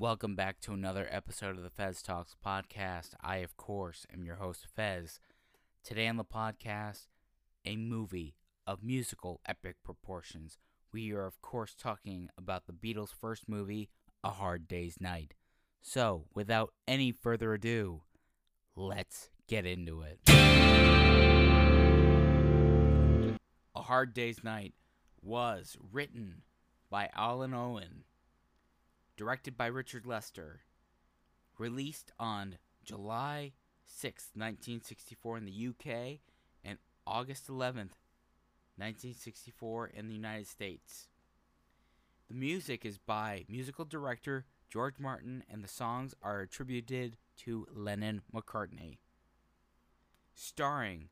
Welcome back to another episode of the Fez Talks podcast. I, of course, am your host, Fez. Today on the podcast, a movie of musical epic proportions. We are, of course, talking about the Beatles' first movie, A Hard Day's Night. So, without any further ado, let's get into it. A Hard Day's Night was written by Alun Owen directed by Richard Lester, released on July 6, 1964 in the UK and August 11, 1964 in the United States. The music is by musical director George Martin and the songs are attributed to Lennon McCartney. Starring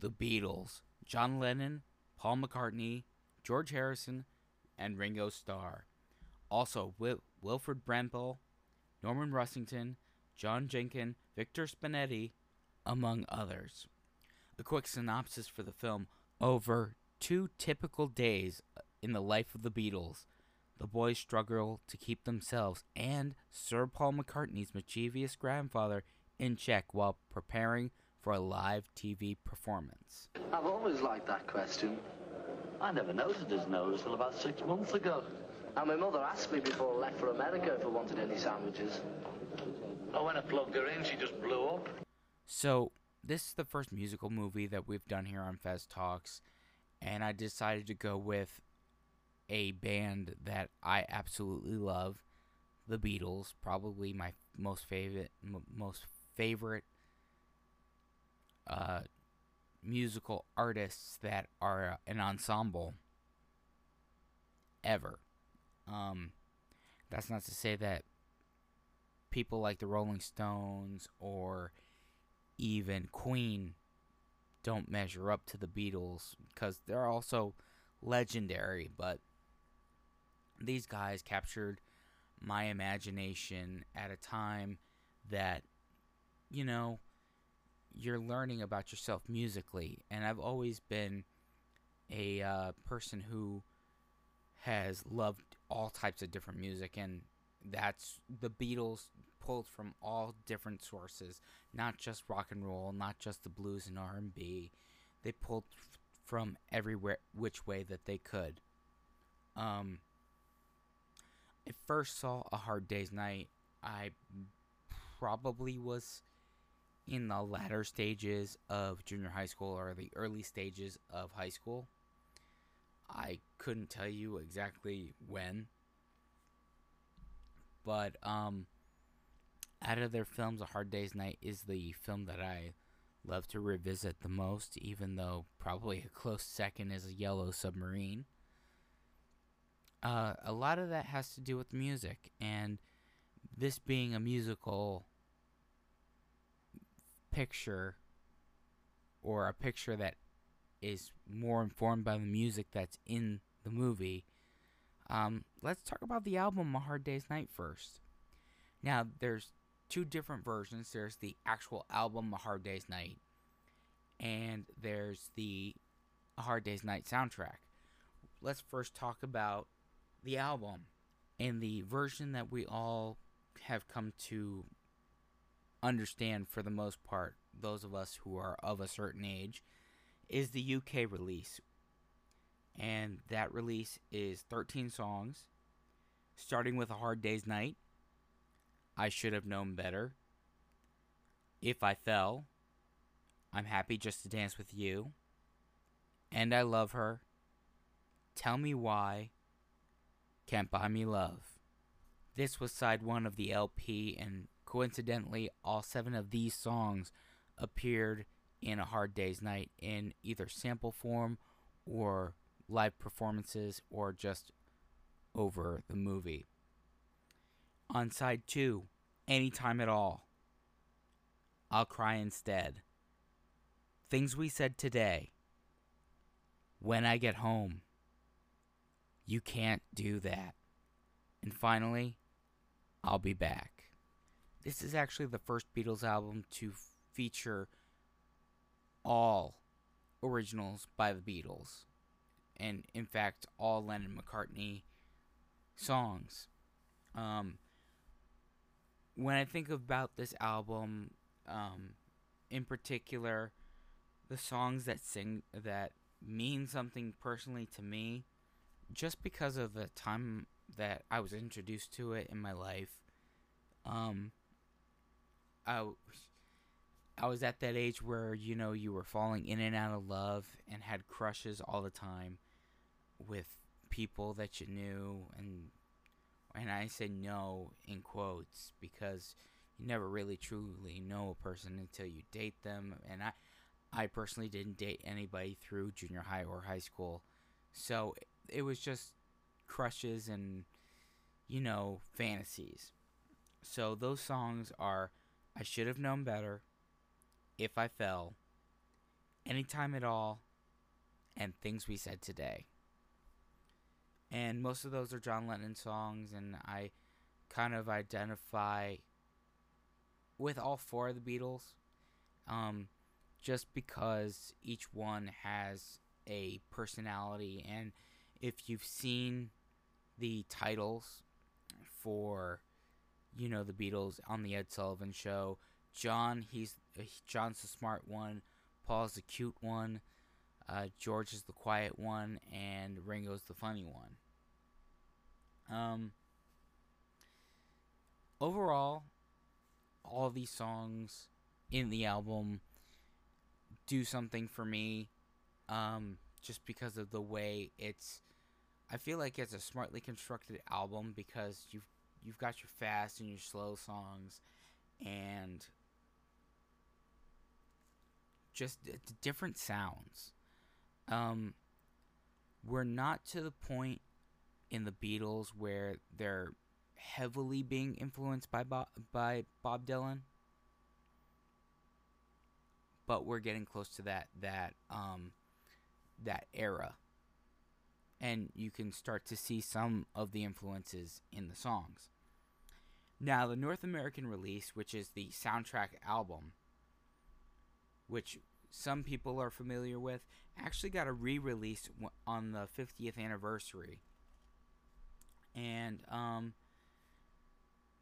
the Beatles, John Lennon, Paul McCartney, George Harrison, and Ringo Starr. Also, Wil- Wilfred Brambell, Norman Rossington, John Junkin, Victor Spinetti, among others. A quick synopsis for the film Over two typical days uh, in the life of the Beatles, the boys struggle to keep themselves and Sir Paul McCartney's mischievous grandfather in check while preparing for a live TV performance. I've always liked that question. I never noticed his nose till about six months ago. And my mother asked me before I left for America if I wanted any sandwiches. Oh, when I plugged her in, she just blew up. So, this is the first musical movie that we've done here on Fez Talks, and I decided to go with a band that I absolutely love, the Beatles, probably my most favorite m- most favorite uh, musical artists that are an ensemble ever. Um, that's not to say that people like the Rolling Stones or even Queen don't measure up to the Beatles because they're also legendary, but these guys captured my imagination at a time that, you know, you're learning about yourself musically. And I've always been a uh, person who has loved all types of different music, and that's the Beatles pulled from all different sources, not just rock and roll, not just the blues and R&B. They pulled f- from everywhere which way that they could. Um I first saw A Hard Day's Night. I probably was in the latter stages of junior high school or the early stages of high school. I couldn't tell you exactly when. But um out of their films, A Hard Day's Night is the film that I love to revisit the most, even though probably a close second is a Yellow Submarine. Uh, a lot of that has to do with music, and this being a musical picture, or a picture that is more informed by the music that's in the movie. Um, let's talk about the album A Hard Day's Night first. Now, there's two different versions. There's the actual album A Hard Day's Night, and there's the A Hard Day's Night soundtrack. Let's first talk about the album and the version that we all have come to understand for the most part, those of us who are of a certain age, is the UK release. And that release is 13 songs, starting with A Hard Day's Night, I Should Have Known Better, If I Fell, I'm Happy Just to Dance with You, And I Love Her, Tell Me Why, Can't Buy Me Love. This was side one of the LP, and coincidentally, all seven of these songs appeared in A Hard Day's Night in either sample form or live performances or just over the movie. On side two, Anytime at All, I'll Cry Instead. Things We Said Today, When I Get Home, You Can't Do That. And finally, I'll Be Back. This is actually the first Beatles album to feature all originals by the Beatles. And in fact, all Lennon McCartney songs. Um, when I think about this album, um, in particular, the songs that sing that mean something personally to me, just because of the time that I was introduced to it in my life. Um, I, I was at that age where you know you were falling in and out of love and had crushes all the time with people that you knew and and I say no in quotes because you never really truly know a person until you date them and I I personally didn't date anybody through junior high or high school. So it was just crushes and you know fantasies. So those songs are I should have known better, If I Fell, Anytime at All, and Things We Said Today. And most of those are John Lennon songs, and I kind of identify with all four of the Beatles, um, just because each one has a personality, and if you've seen the titles for, you know, the Beatles on the Ed Sullivan Show, John, he's John's the smart one, Paul's the cute one. Uh, George is the quiet one, and Ringo's the funny one. Um, overall, all these songs in the album do something for me, um, just because of the way it's. I feel like it's a smartly constructed album because you've you've got your fast and your slow songs, and just different sounds. Um, we're not to the point in the Beatles where they're heavily being influenced by Bob, by Bob Dylan. But we're getting close to that that um that era. And you can start to see some of the influences in the songs. Now, the North American release, which is the soundtrack album, which some people are familiar with, actually got a re release on the 50th anniversary. And um,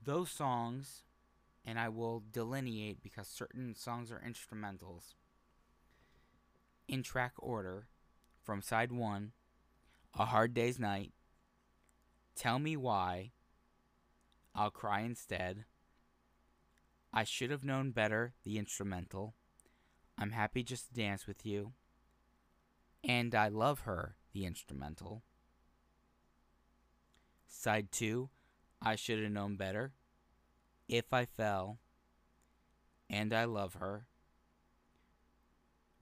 those songs, and I will delineate because certain songs are instrumentals, in track order from side one A Hard Day's Night, Tell Me Why, I'll Cry Instead, I Should Have Known Better, the instrumental. I'm happy just to dance with you. And I Love Her, the instrumental. Side 2, I Should Have Known Better. If I Fell. And I Love Her.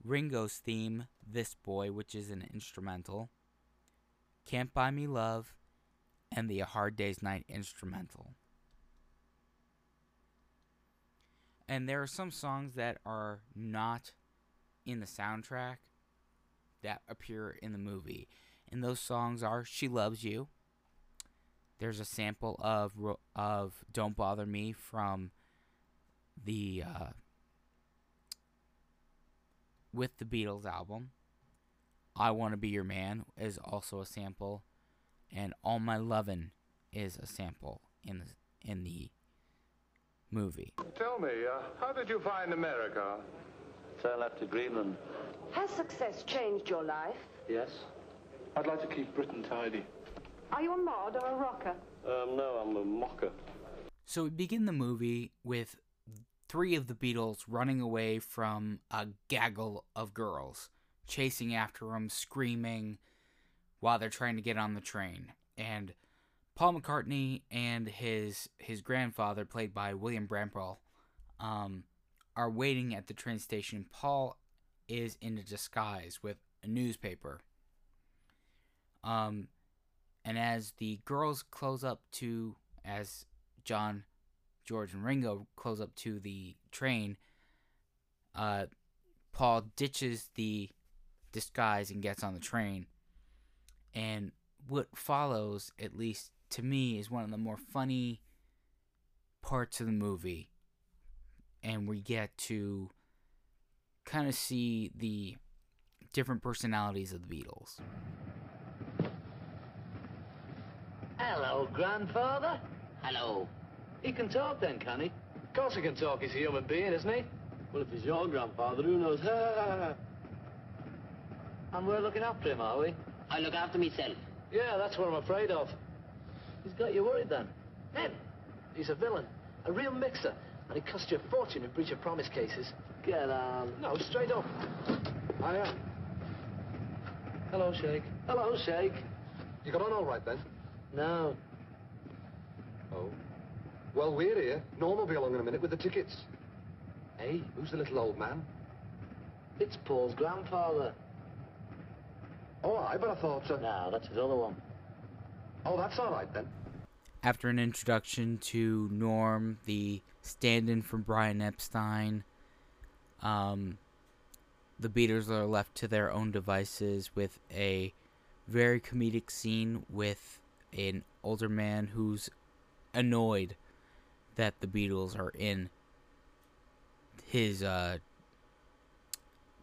Ringo's theme, This Boy, which is an instrumental. Can't Buy Me Love. And the A Hard Day's Night instrumental. And there are some songs that are not in the soundtrack that appear in the movie. And those songs are She Loves You. There's a sample of of Don't Bother Me from the uh, with the Beatles album. I Want to Be Your Man is also a sample and All My Lovin' is a sample in the in the movie. Tell me, uh, how did you find America? So I left to Greenland. Has success changed your life? Yes. I'd like to keep Britain tidy. Are you a mod or a rocker? Um, no, I'm a mocker. So we begin the movie with three of the Beatles running away from a gaggle of girls, chasing after them, screaming while they're trying to get on the train. And Paul McCartney and his his grandfather, played by William Brambell, um, are waiting at the train station. Paul is in a disguise with a newspaper. Um, and as the girls close up to, as John, George, and Ringo close up to the train, uh, Paul ditches the disguise and gets on the train. And what follows, at least to me, is one of the more funny parts of the movie. And we get to kind of see the different personalities of the Beatles. Hello, grandfather. Hello. He can talk then, can he? Of course he can talk. He's a human being, isn't he? Well, if he's your grandfather, who knows? And we're looking after him, are we? I look after myself. Yeah, that's what I'm afraid of. He's got you worried then. Him? He's a villain. A real mixer. And he cost you a fortune in breach of promise cases. Get on. No, straight up. I am. Hello, Shake. Hello, Shake. You got on all right then? No. Oh. Well, we're here. Norm will be along in a minute with the tickets. Hey, who's the little old man? It's Paul's grandfather. Oh, I but I thought so. No, that's his other one. Oh, that's all right then. After an introduction to Norm, the stand-in for Brian Epstein, um, the Beatles are left to their own devices with a very comedic scene with an older man who's annoyed that the Beatles are in his uh,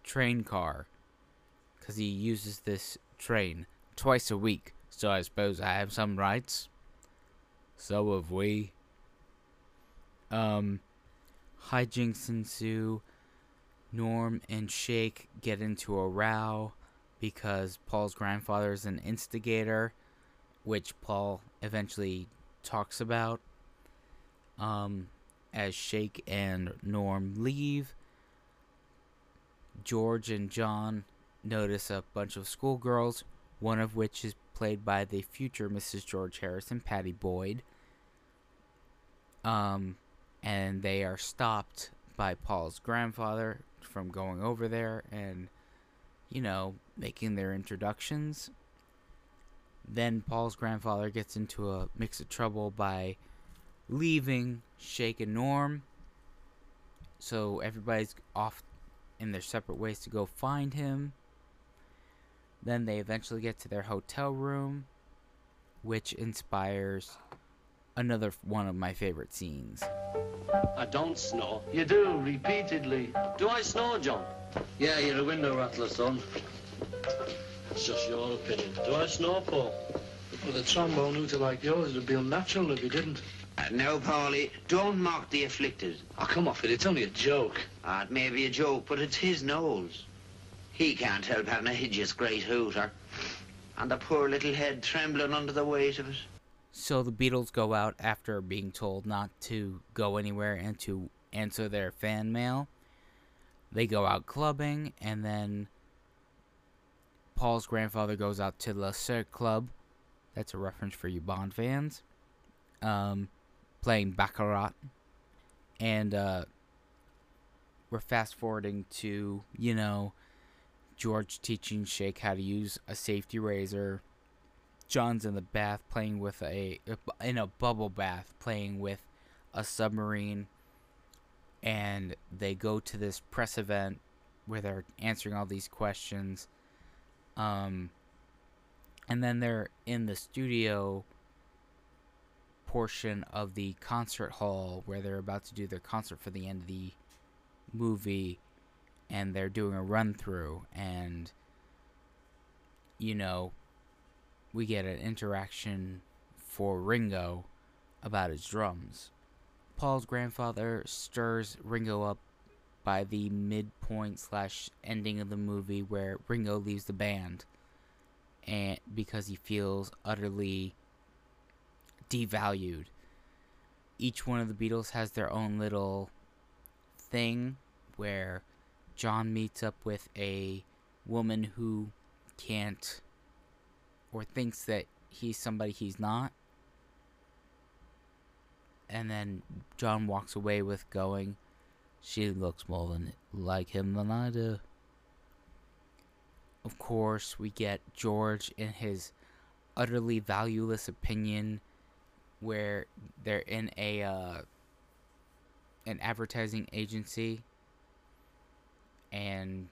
train car because he uses this train twice a week. So I suppose I have some rights. So have we. Um, hijinks ensue. Norm and Shake get into a row because Paul's grandfather is an instigator, which Paul eventually talks about. Um, as Shake and Norm leave, George and John notice a bunch of schoolgirls, one of which is played by the future Mrs. George Harrison, Pattie Boyd. Um, and they are stopped by Paul's grandfather from going over there and, you know, making their introductions. Then Paul's grandfather gets into a mix of trouble by leaving Shake and Norm. So everybody's off in their separate ways to go find him. Then they eventually get to their hotel room, which inspires another one of my favorite scenes. I don't snore. You do, repeatedly. Do I snore, John? Yeah, you're a window rattler, son. That's just your opinion. Do I snore, Paul? With a trombone hooter like yours, it'd be unnatural if you didn't. Uh, no, Paulie, don't mock the afflicted. Oh, come off it. It's only a joke. Ah, it may be a joke, but it's his nose. He can't help having a hideous great hooter. And the poor little head trembling under the weight of it. So the Beatles go out after being told not to go anywhere and to answer their fan mail. They go out clubbing, and then Paul's grandfather goes out to the Cirque Club. That's a reference for you Bond fans. Um, playing Baccarat. And uh, we're fast forwarding to, you know, George teaching Shake how to use a safety razor. John's in the bath playing with a in a bubble bath playing with a submarine. And they go to this press event where they're answering all these questions. Um and then they're in the studio portion of the concert hall where they're about to do their concert for the end of the movie and they're doing a run through and you know we get an interaction for Ringo about his drums. Paul's grandfather stirs Ringo up by the midpoint slash ending of the movie where Ringo leaves the band and because he feels utterly devalued. Each one of the Beatles has their own little thing where John meets up with a woman who can't or thinks that he's somebody he's not. And then John walks away with going, She looks more than like him than I do. Of course, we get George in his utterly valueless opinion where they're in a uh, an advertising agency and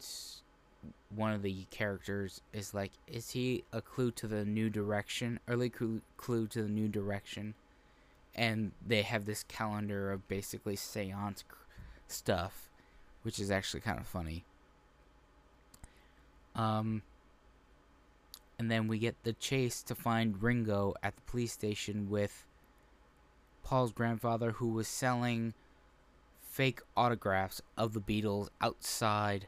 one of the characters is like, is he a clue to the new direction? Early clue, clue to the new direction. And they have this calendar of basically seance stuff, which is actually kind of funny. Um, and then we get the chase to find Ringo at the police station with Paul's grandfather who was selling fake autographs of the Beatles outside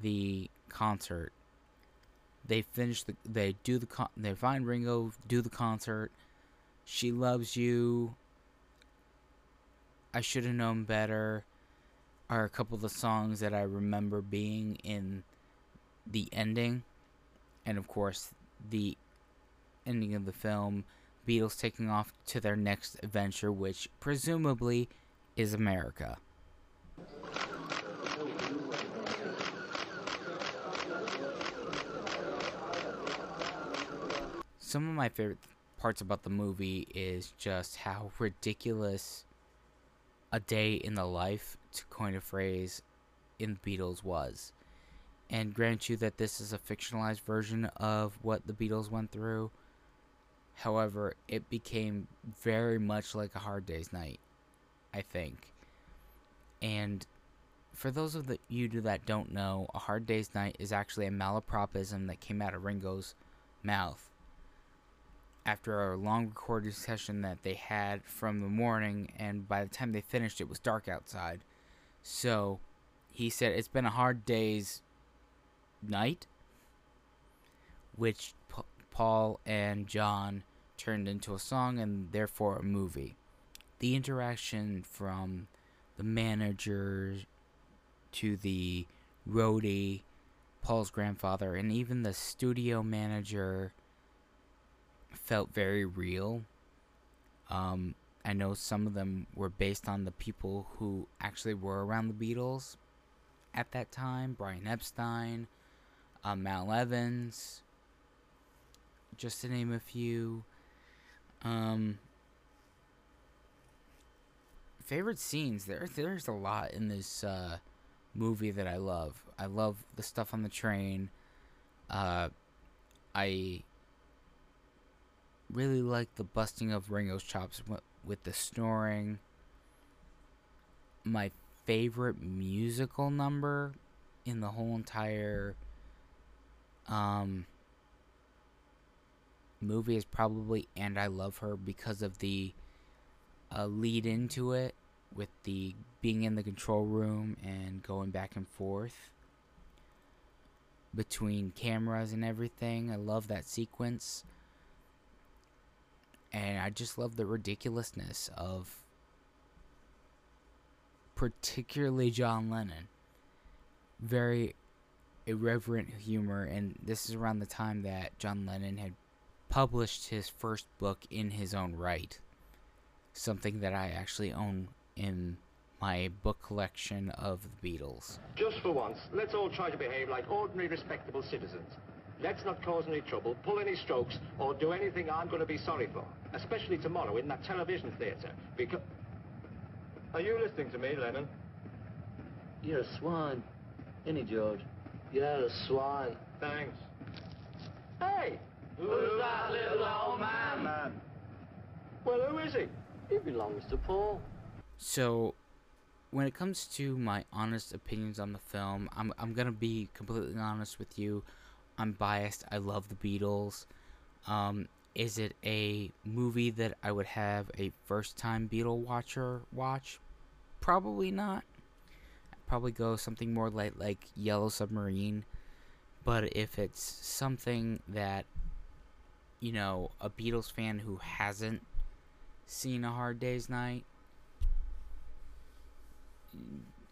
the concert. They finish the they do the con- they find Ringo do the concert. She loves you. I should have known better are a couple of the songs that I remember being in the ending and of course the ending of the film Beatles taking off to their next adventure which presumably is America. Some of my favorite parts about the movie is just how ridiculous a day in the life, to coin a phrase, in the Beatles was. And grant you that this is a fictionalized version of what the Beatles went through. However, it became very much like a hard day's night, I think. And for those of the, you that don't know, a hard day's night is actually a malapropism that came out of Ringo's mouth after a long recording session that they had from the morning, and by the time they finished, it was dark outside. So he said it's been a hard day's night, which P- Paul and John turned into a song and therefore a movie. The interaction from the manager to the roadie, Paul's grandfather, and even the studio manager felt very real. Um, I know some of them were based on the people who actually were around the Beatles at that time Brian Epstein, uh, Mal Evans, just to name a few. Um, favorite scenes there there's a lot in this uh, movie that I love. I love the stuff on the train. Uh, I really like the busting of Ringo's chops with the snoring. My favorite musical number in the whole entire um, movie is probably And I Love Her because of the uh, lead into it with the being in the control room and going back and forth between cameras and everything. I love that sequence and I just love the ridiculousness of particularly John Lennon. Very irreverent humor, and this is around the time that John Lennon had published his first book in his own right. Something that I actually own in my book collection of the Beatles. Just for once, let's all try to behave like ordinary, respectable citizens. Let's not cause any trouble, pull any strokes, or do anything I'm going to be sorry for. Especially tomorrow in that television theatre. Because... Are you listening to me, Lennon? You're a swine. Any George? You're a swine. Thanks. Hey! Who's that little old man? Man. Well, who is he? He belongs to Paul. So, when it comes to my honest opinions on the film, I'm I'm gonna be completely honest with you. I'm biased. I love the Beatles. Um, is it a movie that I would have a first time Beatle watcher watch? Probably not. I'd probably go something more like like Yellow Submarine. But if it's something that you know, a Beatles fan who hasn't seen A Hard Day's Night,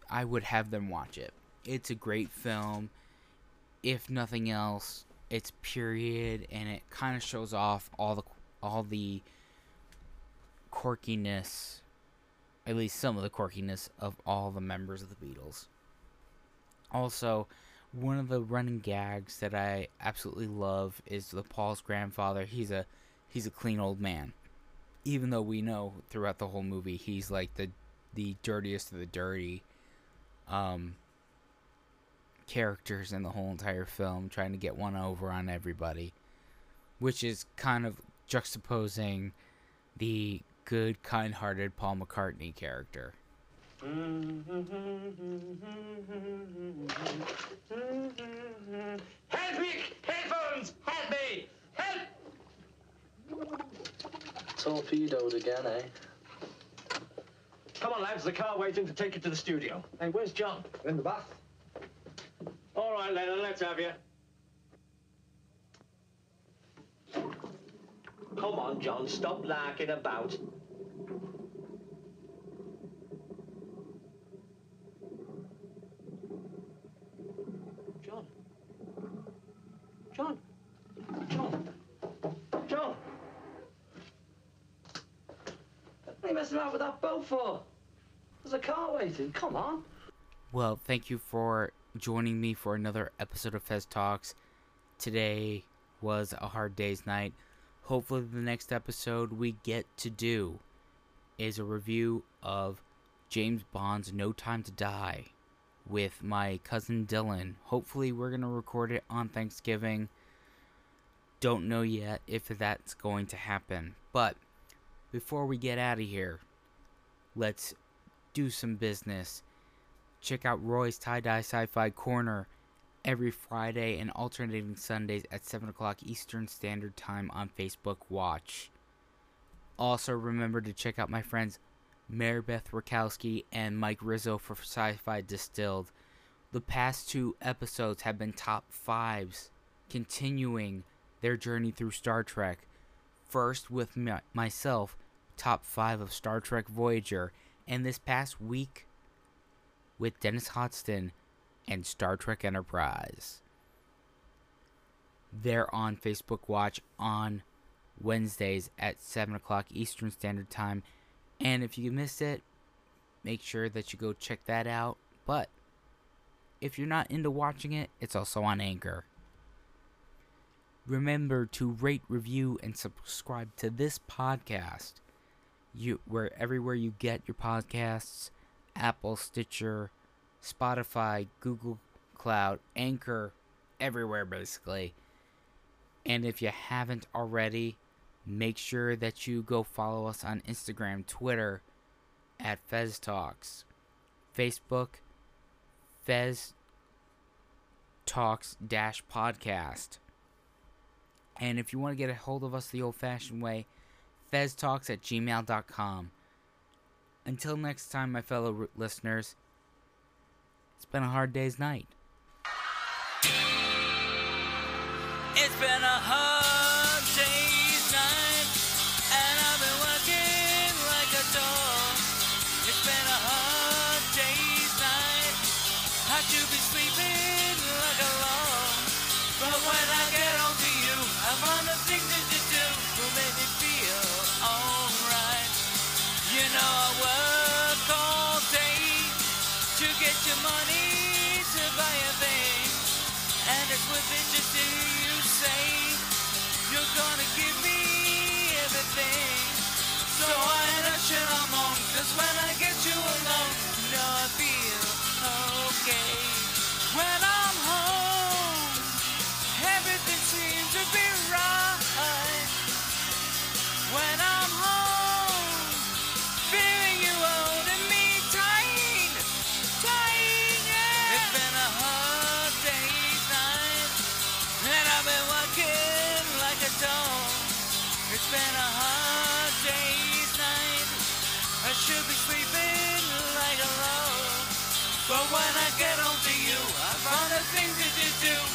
I would have them watch it. It's a great film if nothing else, it's period and it kind of shows off all the all the quirkiness, at least some of the quirkiness of all the members of the Beatles. Also, one of the running gags that I absolutely love is the Paul's grandfather. He's a he's a clean old man. Even though we know throughout the whole movie he's like the the dirtiest of the dirty. Um characters in the whole entire film, trying to get one over on everybody, which is kind of juxtaposing the good, kind hearted Paul McCartney character. Help me! Headphones! Help me! Help! Torpedoed again, eh? Lads, the car waiting to take you to the studio. Hey, where's John? In the bath. All right, Lennon, let's have you. Come on, John, stop larking about. John. John. John. John. What are you messing around with that boat for? There's a car waiting. Come on. Well, thank you for joining me for another episode of Fez Talks. Today was a hard day's night. Hopefully, the next episode we get to do is a review of James Bond's No Time to Die with my cousin Dylan. Hopefully, we're going to record it on Thanksgiving. Don't know yet if that's going to happen. But before we get out of here, let's do some business. Check out Roy's Tie Dye Sci Fi Corner every Friday and alternating Sundays at 7 o'clock Eastern Standard Time on Facebook Watch. Also, remember to check out my friends Maribeth Rakowski and Mike Rizzo for Sci Fi Distilled. The past two episodes have been top fives, continuing their journey through Star Trek. First, with my- myself, top five of Star Trek Voyager, and this past week with Dennis Hotston and Star Trek Enterprise. They're on Facebook Watch on Wednesdays at 7 o'clock Eastern Standard Time. And if you missed it, make sure that you go check that out. But if you're not into watching it, it's also on Anchor. Remember to rate, review, and subscribe to this podcast. You where everywhere you get your podcasts, Apple, Stitcher, Spotify, Google Cloud, Anchor, everywhere basically. And if you haven't already, make sure that you go follow us on Instagram, Twitter at Fez Talks, Facebook, Fez Talks Dash Podcast. And if you want to get a hold of us the old fashioned way, feztalks at gmail.com. Until next time, my fellow listeners, it's been a hard day's night. It's been a hard been a hard day's night. I should be sleeping like a log. But when I get home to you, I find the things that you do